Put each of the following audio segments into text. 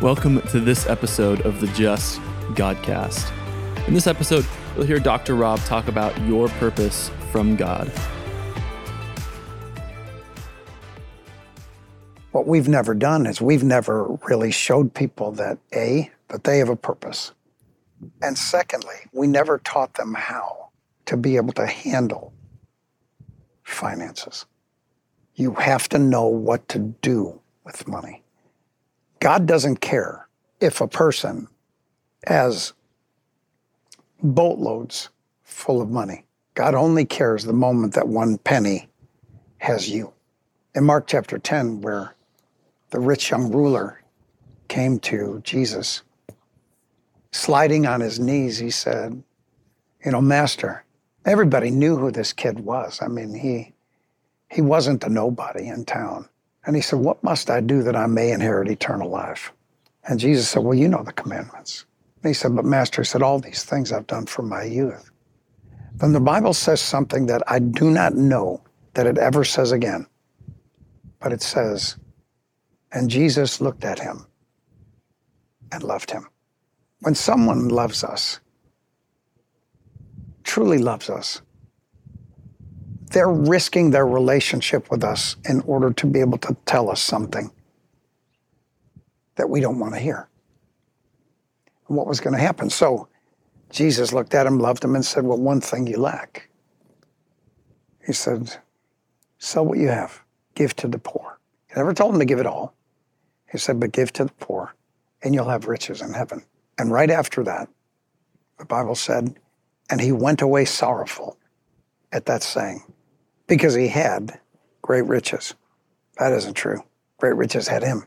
Welcome to this episode of the Just Godcast. In this episode, you'll hear Dr. Robb talk about your purpose from God. What we've never done is we've never really showed people that A, that they have a purpose. And secondly, we never taught them how to be able to handle finances. You have to know what to do with money. God doesn't care if a person has boatloads full of money. God only cares the moment that one penny has you. In Mark chapter 10, where the rich young ruler came to Jesus, sliding on his knees, he said, You know, Master, everybody knew who this kid was. I mean, he, he wasn't a nobody in town. And he said, What must I do that I may inherit eternal life? And Jesus said, Well, you know the commandments. And he said, But Master, he said, All these things I've done from my youth. Then the Bible says something that I do not know that it ever says again. But it says, And Jesus looked at him and loved him. When someone loves us, truly loves us, they're risking their relationship with us in order to be able to tell us something that we don't want to hear. And what was going to happen? So Jesus looked at him, loved him, and said, Well, one thing you lack. He said, Sell what you have, give to the poor. He never told him to give it all. He said, But give to the poor, and you'll have riches in heaven. And right after that, the Bible said, And he went away sorrowful at that saying because he had great riches. That isn't true. Great riches had him.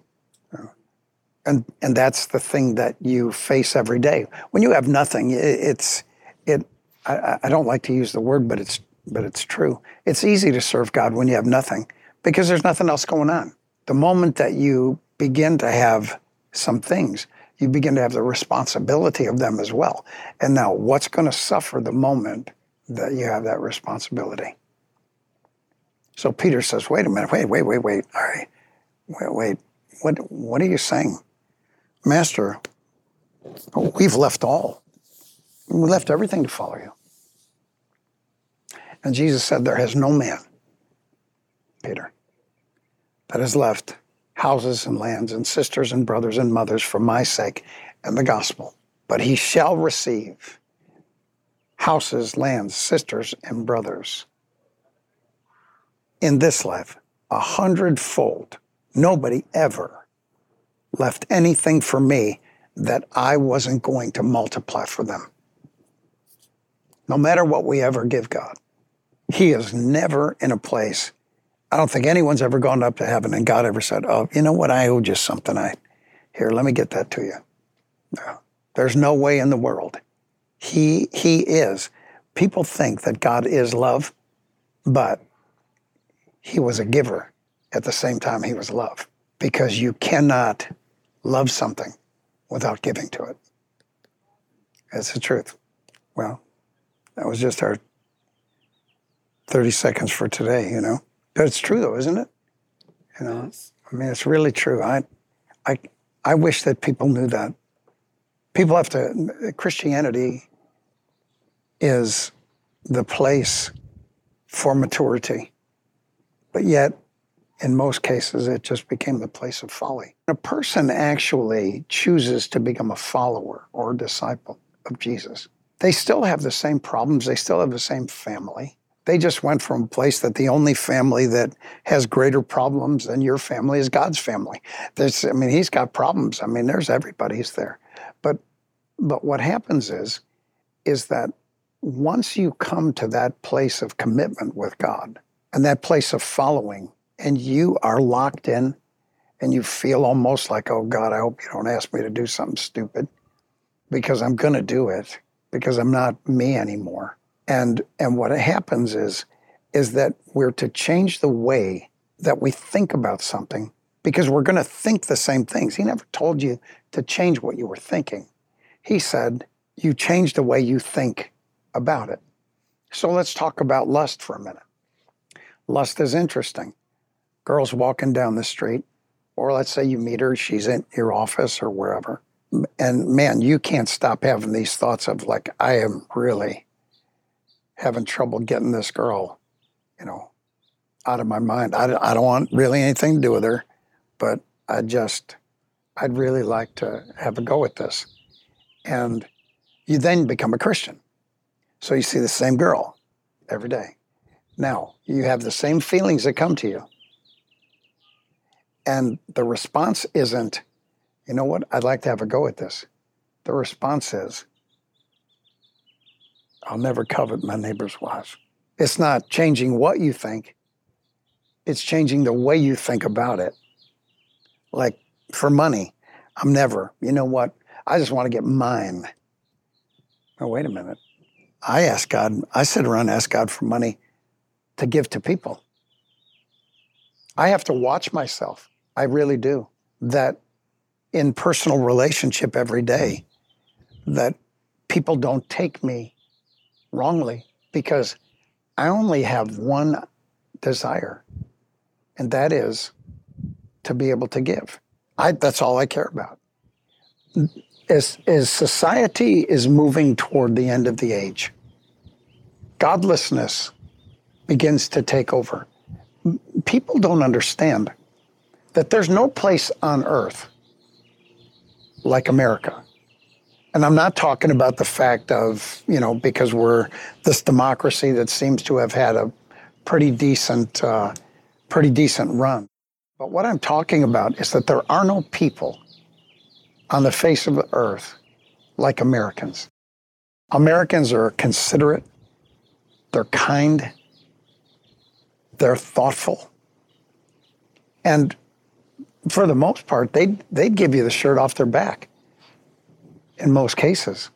And, and that's the thing that you face every day. When you have nothing, it's, it, I, I don't like to use the word, but it's, but it's true. It's easy to serve God when you have nothing because there's nothing else going on. The moment that you begin to have some things, you begin to have the responsibility of them as well. And now, what's going to suffer the moment that you have that responsibility? So Peter says, wait a minute, wait, wait, wait, wait. All right. Wait, wait. What what are you saying? Master, we've left all. We left everything to follow you. And Jesus said, There has no man, Peter, that has left houses and lands and sisters and brothers and mothers for my sake and the gospel, but he shall receive houses, lands, sisters, and brothers in this life a hundredfold. Nobody ever left anything for me that I wasn't going to multiply for them. No matter what we ever give God, He is never in a place. I don't think anyone's ever gone up to heaven and God ever said, Oh, you know what? I owe you something. I, here, let me get that to you. No, there's no way in the world. He, he is. People think that God is love, but he was a giver at the same time he was love because you cannot love something without giving to it. That's the truth. Well, that was just our 30 seconds for today, you know. But it's true though, isn't it? You know, I mean, it's really true. I, I, I wish that people knew that. People have to, Christianity is the place for maturity. But yet, in most cases, it just became the place of folly. A person actually chooses to become a follower or a disciple of Jesus. They still have the same problems, they still have the same family. They just went from a place that the only family that has greater problems than your family is God's family. There's, I mean, He's got problems. I mean, there's everybody's there. But but what happens is, is that once you come to that place of commitment with God, and that place of following, and you are locked in and you feel almost like, oh God, I hope you don't ask me to do something stupid because I'm going to do it because I'm not me anymore. And and what happens is is that we're to change the way that we think about something because we're going to think the same things. He never told you to change what you were thinking. He said you change the way you think about it. So let's talk about lust for a minute. Lust is interesting. Girls walking down the street, or let's say you meet her, she's in your office or wherever. And man, you can't stop having these thoughts of like, I am really having trouble getting this girl, you know, out of my mind. I, I don't want really anything to do with her, but I just, I'd really like to have a go at this. And you then become a Christian. So you see the same girl every day. Now, you have the same feelings that come to you. And the response isn't, you know what, I'd like to have a go at this. The response is, I'll never covet my neighbor's wife. It's not changing what you think, it's changing the way you think about it. Like for money, I'm never, you know what, I just want to get mine. Oh, wait a minute. I ask God, I sit around and ask God for money to give to people. I have to watch myself. I really do. That in personal relationship every day, that people don't take me wrongly because I only have one desire, and that is to be able to give. I, that's all I care about. As, as society is moving toward the end of the age, godlessness begins to take over. People don't understand that there's no place on earth like America. And I'm not talking about the fact of, you know, because we're this democracy that seems to have had a pretty decent, uh, pretty decent run. But what I'm talking about is that there are no people on the face of the earth like Americans. Americans are considerate, they're kind, they're thoughtful. And for the most part, they'd, they'd give you the shirt off their back in most cases.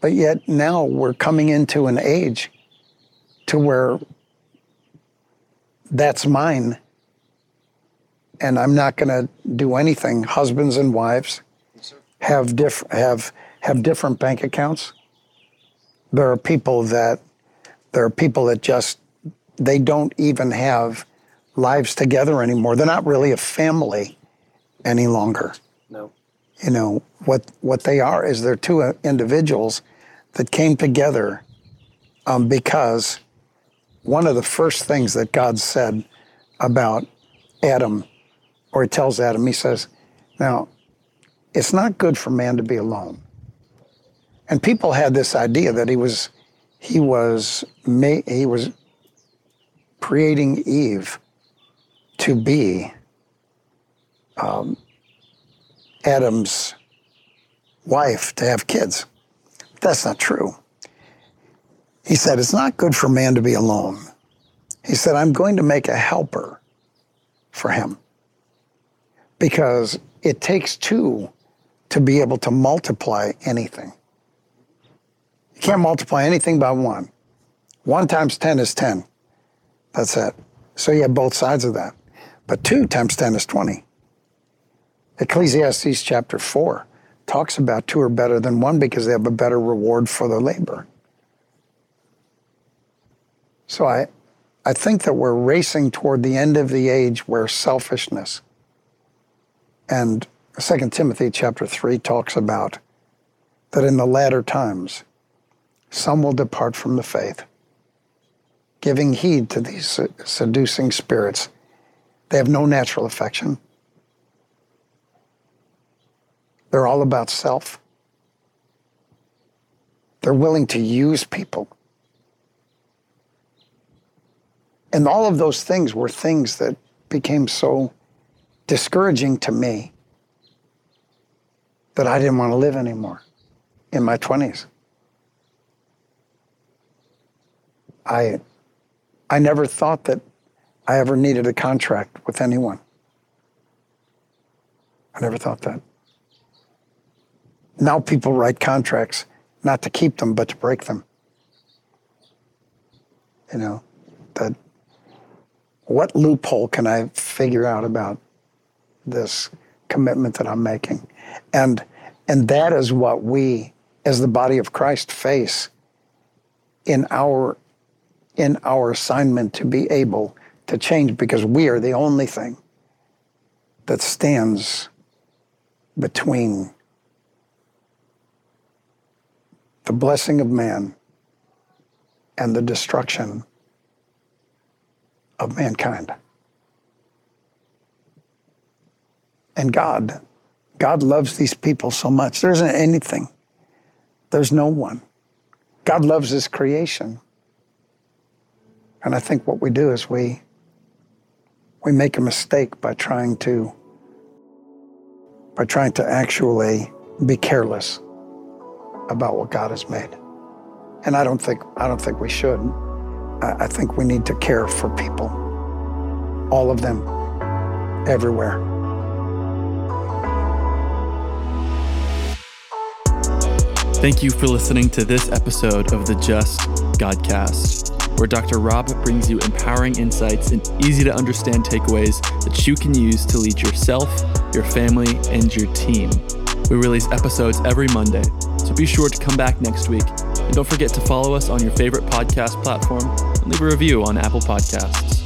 But yet now we're coming into an age to where that's mine and I'm not going to do anything. Husbands and wives have diff- have have different bank accounts. There are people that there are people that just they don't even have lives together anymore. They're not really a family any longer. No. You know, what what they are is they're two individuals that came together um, because one of the first things that God said about Adam, or he tells Adam, he says, Now, it's not good for man to be alone. And people had this idea that he was he was he was creating Eve to be um, Adam's wife to have kids. That's not true. He said, It's not good for man to be alone. He said, I'm going to make a helper for him because it takes two to be able to multiply anything. You can't multiply anything by one. One times 10 is 10. That's it. So you have both sides of that. But 2 times 10 is 20. Ecclesiastes chapter 4 talks about two are better than one because they have a better reward for their labor. So I, I think that we're racing toward the end of the age where selfishness and 2 Timothy chapter 3 talks about that in the latter times some will depart from the faith, giving heed to these seducing spirits they have no natural affection. They're all about self. They're willing to use people. And all of those things were things that became so discouraging to me that I didn't want to live anymore in my 20s. I, I never thought that I ever needed a contract with anyone. I never thought that. Now people write contracts not to keep them, but to break them. You know, that what loophole can I figure out about this commitment that I'm making? And and that is what we as the body of Christ face in our in our assignment to be able to change because we are the only thing that stands between the blessing of man and the destruction of mankind. And God, God loves these people so much. There isn't anything, there's no one. God loves his creation. And I think what we do is we we make a mistake by trying to by trying to actually be careless about what God has made. And I don't think I don't think we should. I, I think we need to care for people. All of them. Everywhere. Thank you for listening to this episode of the Just Godcast, where Dr. Robb brings you empowering insights and easy to understand takeaways that you can use to lead yourself, your family, and your team. We release episodes every Monday, so be sure to come back next week. And don't forget to follow us on your favorite podcast platform and leave a review on Apple Podcasts.